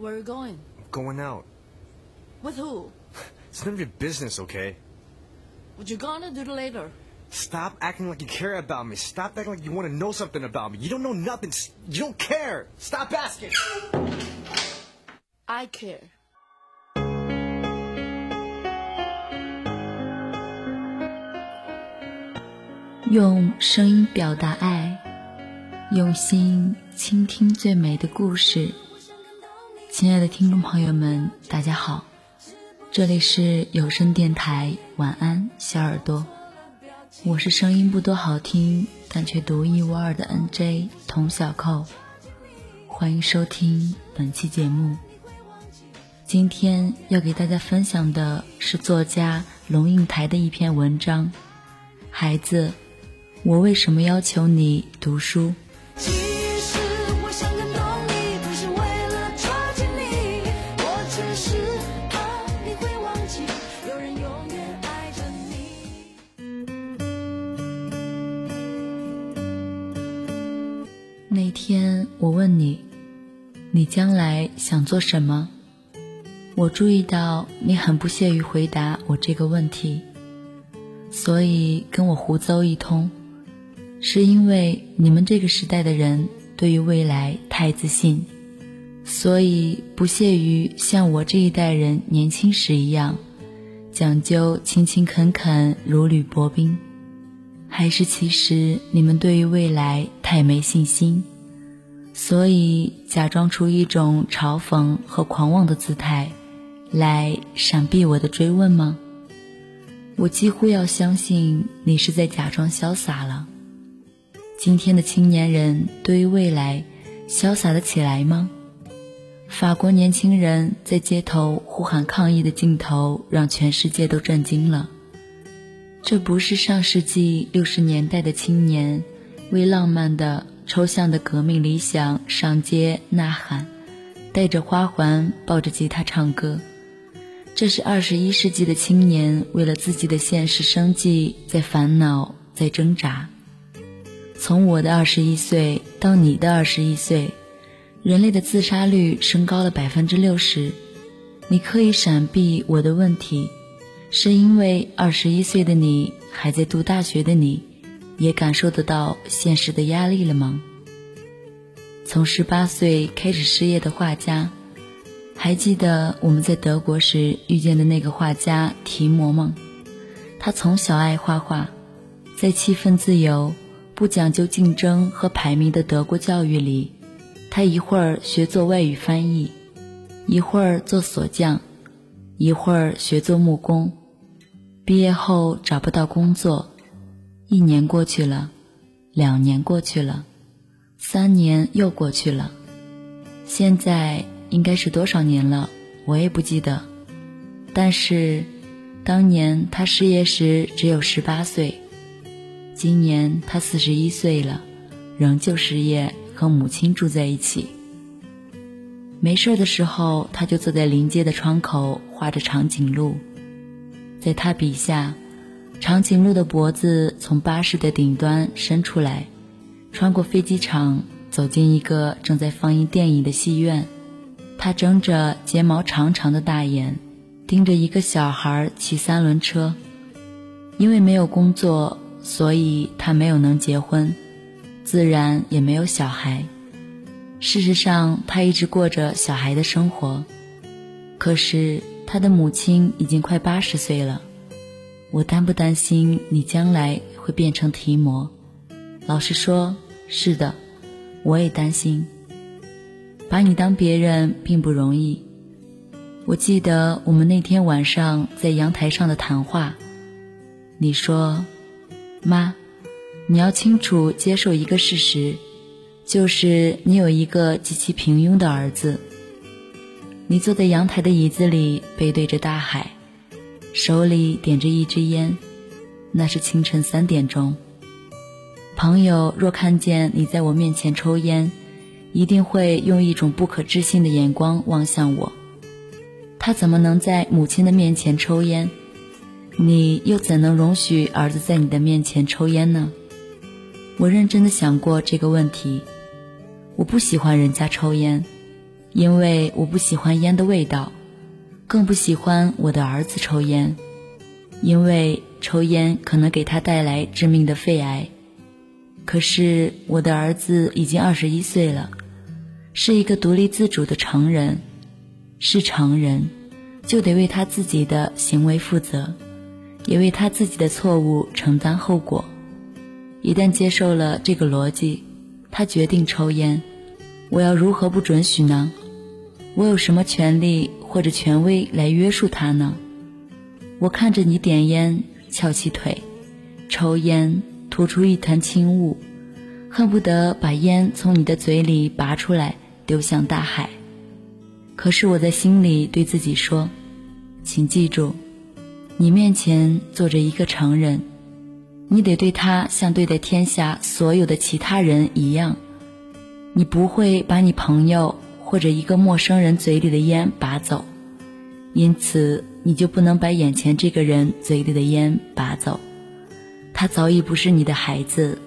Where are you going? Going out. With who? It's none of your business, okay? What you gonna do later? Stop acting like you care about me. Stop acting like you want to know something about me. You don't know nothing. S- You don't care. Stop asking. I care. 用声音表达爱，用心倾听最美的故事。 亲爱的听众朋友们，大家好，这里是有声电台晚安小耳朵，我是声音不多好听，但却独一无二的 NJ 童小扣，欢迎收听本期节目。今天要给大家分享的是作家龙应台的一篇文章，孩子。我为什么要求你读书？我问你，你将来想做什么？我注意到你很不屑于回答我这个问题，所以跟我胡诌一通。是因为你们这个时代的人对于未来太自信，所以不屑于像我这一代人年轻时一样讲究勤勤恳恳、如履薄冰，还是其实你们对于未来太没信心，所以假装出一种嘲讽和狂妄的姿态来闪避我的追问吗？我几乎要相信你是在假装潇洒了。今天的青年人对于未来潇洒的起来吗？法国年轻人在街头呼喊抗议的镜头让全世界都震惊了。这不是上世纪六十年代的青年为浪漫的抽象的革命理想上街呐喊，带着花环抱着吉他唱歌。这是二十一世纪的青年为了自己的现实生计在烦恼，在挣扎。从我的二十一岁到你的二十一岁，人类的自杀率升高了百分之六十。你刻意闪避我的问题，是因为二十一岁的你还在读大学的你，也感受得到现实的压力了吗？从十八岁开始失业的画家，还记得我们在德国时遇见的那个画家提摩吗？他从小爱画画，在气氛自由。不讲究竞争和排名的德国教育里，他一会儿学做外语翻译，一会儿做锁匠，一会儿学做木工。毕业后找不到工作，一年过去了，两年过去了，三年又过去了，现在应该是多少年了？我也不记得。但是，当年他失业时只有十八岁。今年他四十一岁了，仍旧失业，和母亲住在一起。没事的时候，他就坐在临街的窗口画着长颈鹿。在他笔下，长颈鹿的脖子从巴士的顶端伸出来，穿过飞机场，走进一个正在放映电影的戏院。他睁着睫毛长长的大眼，盯着一个小孩骑三轮车。因为没有工作。所以他没有能结婚，自然也没有小孩。事实上，他一直过着小孩的生活。可是他的母亲已经快八十岁了。我担不担心你将来会变成提摩？老实说，是的，我也担心。把你当别人并不容易。我记得我们那天晚上在阳台上的谈话，你说。妈，你要清楚接受一个事实，就是你有一个极其平庸的儿子。你坐在阳台的椅子里，背对着大海，手里点着一支烟，那是清晨三点钟。朋友若看见你在我面前抽烟，一定会用一种不可置信的眼光望向我。他怎么能在母亲的面前抽烟？你又怎能容许儿子在你的面前抽烟呢？我认真的想过这个问题。我不喜欢人家抽烟，因为我不喜欢烟的味道，更不喜欢我的儿子抽烟，因为抽烟可能给他带来致命的肺癌。可是我的儿子已经二十一岁了，是一个独立自主的成人，是成人，就得为他自己的行为负责，也为他自己的错误承担后果。一旦接受了这个逻辑，他决定抽烟，我要如何不准许呢？我有什么权利或者权威来约束他呢？我看着你点烟，翘起腿，抽烟。吐出一团轻雾，恨不得把烟从你的嘴里拔出来丢向大海。可是我在心里对自己说：“请记住，你面前坐着一个成人，你得对他像对待天下所有的其他人一样。你不会把你朋友或者一个陌生人嘴里的烟拔走，因此你就不能把眼前这个人嘴里的烟拔走。”他早已不是你的孩子，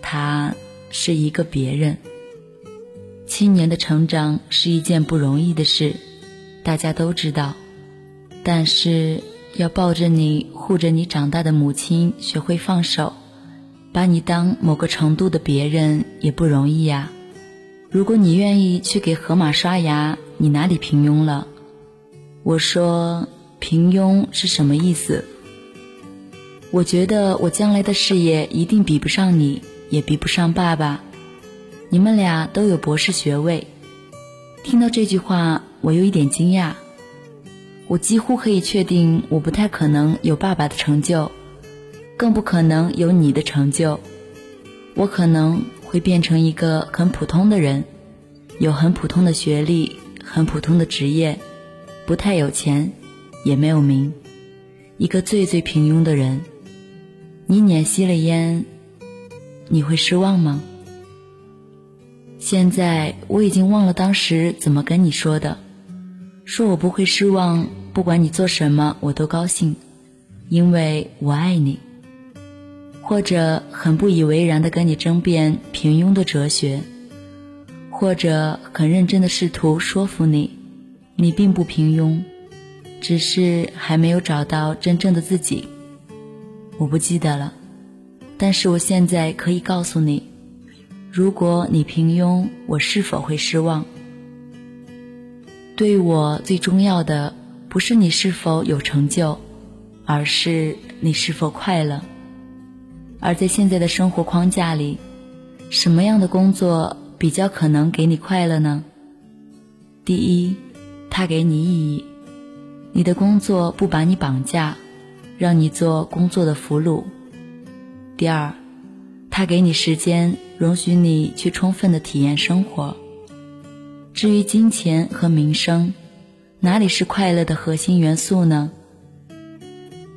他是一个别人。青年的成长是一件不容易的事，大家都知道。但是要抱着你、护着你长大的母亲学会放手，把你当某个程度的别人也不容易呀。如果你愿意去给河马刷牙，你哪里平庸了？我说平庸是什么意思？我觉得我将来的事业一定比不上你，也比不上爸爸。你们俩都有博士学位。听到这句话，我有一点惊讶。我几乎可以确定，我不太可能有爸爸的成就，更不可能有你的成就。我可能会变成一个很普通的人，有很普通的学历，很普通的职业，不太有钱，也没有名，一个最最平庸的人。你碾熄了烟，你会失望吗？现在我已经忘了当时怎么跟你说的，说我不会失望，不管你做什么我都高兴，因为我爱你。或者很不以为然的跟你争辩平庸的哲学，或者很认真的试图说服你，你并不平庸，只是还没有找到真正的自己。我不记得了，但是我现在可以告诉你，如果你平庸，我是否会失望？对我最重要的不是你是否有成就，而是你是否快乐。而在现在的生活框架里，什么样的工作比较可能给你快乐呢？第一，它给你意义，你的工作不把你绑架。让你做工作的俘虏。第二，他给你时间，容许你去充分的体验生活。至于金钱和名声，哪里是快乐的核心元素呢？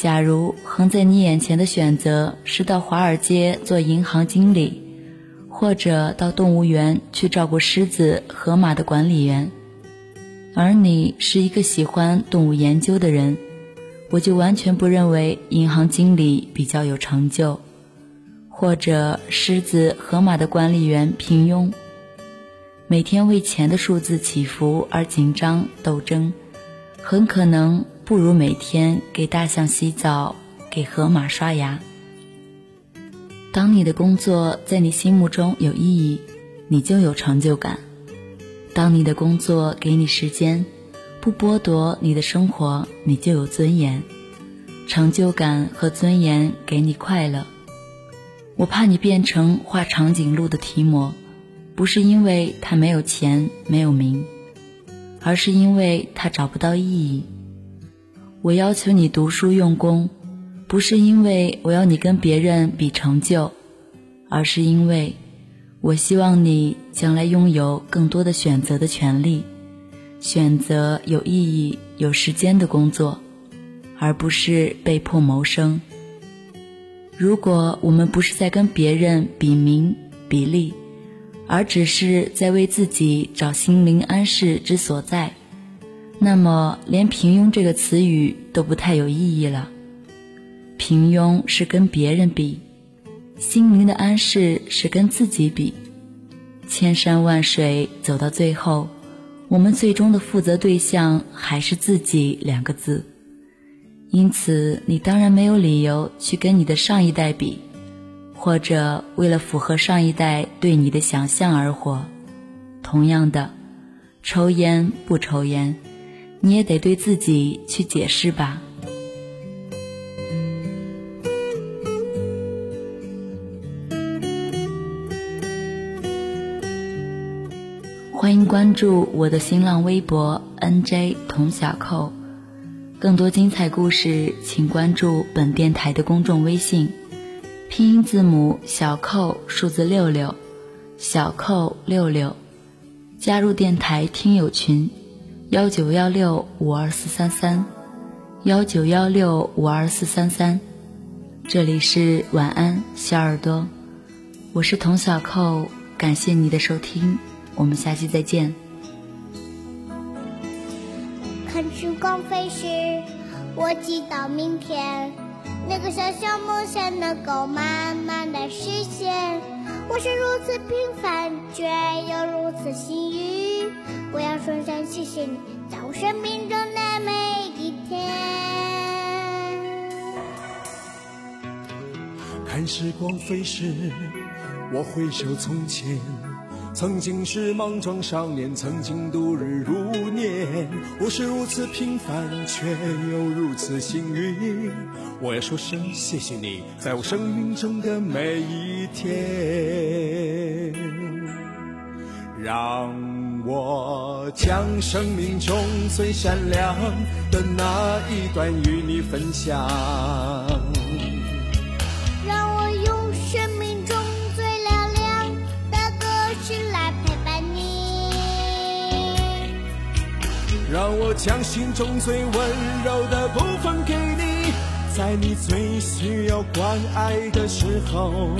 假如横在你眼前的选择是到华尔街做银行经理，或者到动物园去照顾狮子、河马的管理员，而你是一个喜欢动物研究的人。我就完全不认为银行经理比较有成就，或者狮子、河马的管理员平庸，每天为钱的数字起伏而紧张斗争，很可能不如每天给大象洗澡、给河马刷牙。当你的工作在你心目中有意义，你就有成就感；当你的工作给你时间。不剥夺你的生活，你就有尊严、成就感和尊严，给你快乐。我怕你变成画长颈鹿的提摩，不是因为他没有钱、没有名，而是因为他找不到意义。我要求你读书用功，不是因为我要你跟别人比成就，而是因为我希望你将来拥有更多的选择的权利。选择有意义、有时间的工作，而不是被迫谋生。如果我们不是在跟别人比名比利，而只是在为自己找心灵安适之所在，那么连平庸这个词语都不太有意义了。平庸是跟别人比，心灵的安适是跟自己比。千山万水走到最后。我们最终的负责对象还是自己两个字。因此，你当然没有理由去跟你的上一代比，或者为了符合上一代对你的想象而活。同样的，抽烟不抽烟，你也得对自己去解释吧。欢迎关注我的新浪微博 NJ 童小扣，更多精彩故事，请关注本电台的公众微信，拼音字母小扣数字六六，小扣六六，加入电台听友群幺九幺六五二四三三，幺九幺六五二四三三，这里是晚安小耳朵，我是童小扣，感谢你的收听。我们下期再见。看时光飞逝，我祈祷明天那个小小梦想能够慢慢的实现。我是如此平凡，却又如此幸运。我要说声谢谢你，在我生命中的每一天。看时光飞逝，我回首从前。曾经是莽撞少年，曾经度日如年。我是如此平凡，却又如此幸运。我要说声谢谢你，在我生命中的每一天。让我将生命中最闪亮的那一段与你分享。让我用生命中最嘹亮的歌声来陪伴你。让我将心中最温柔的部分给你，在你最需要关爱的时候。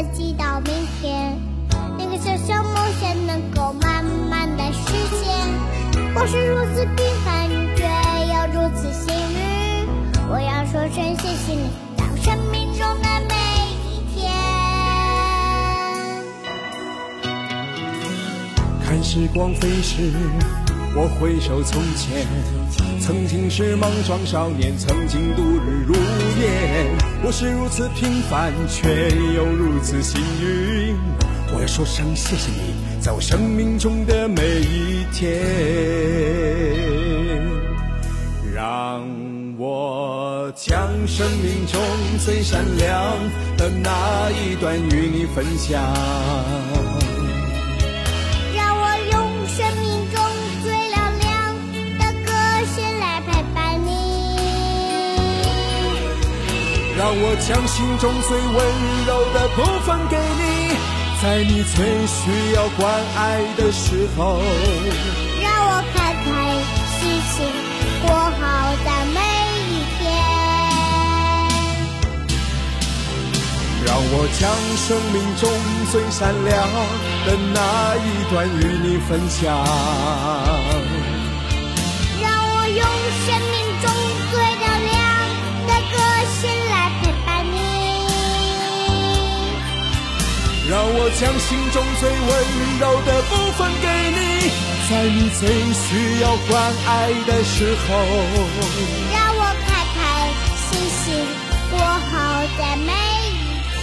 我祈祷明天那个小小梦想能够慢慢的实现。我是如此平凡，却又如此幸运。我要说声谢谢你，在我生命中的每一天。看时光飞逝，我回首从前，曾经是莽撞少年，曾经度日如年。我是如此平凡，却又如此幸运。我要说声谢谢你，在我生命中的每一天。让我将生命中最闪亮的那一段与你分享。让我将心中最温柔的部分给你，在你最需要关爱的时候。让我开开心心过好在每一天。让我将生命中最闪亮的那一段与你分享。让我用让我将心中最温柔的部分给你，在你最需要关爱的时候。让我开开心心过好在每一天。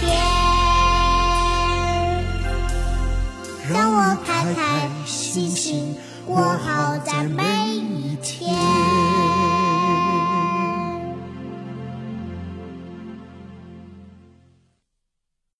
让我开开心心过好在每一天。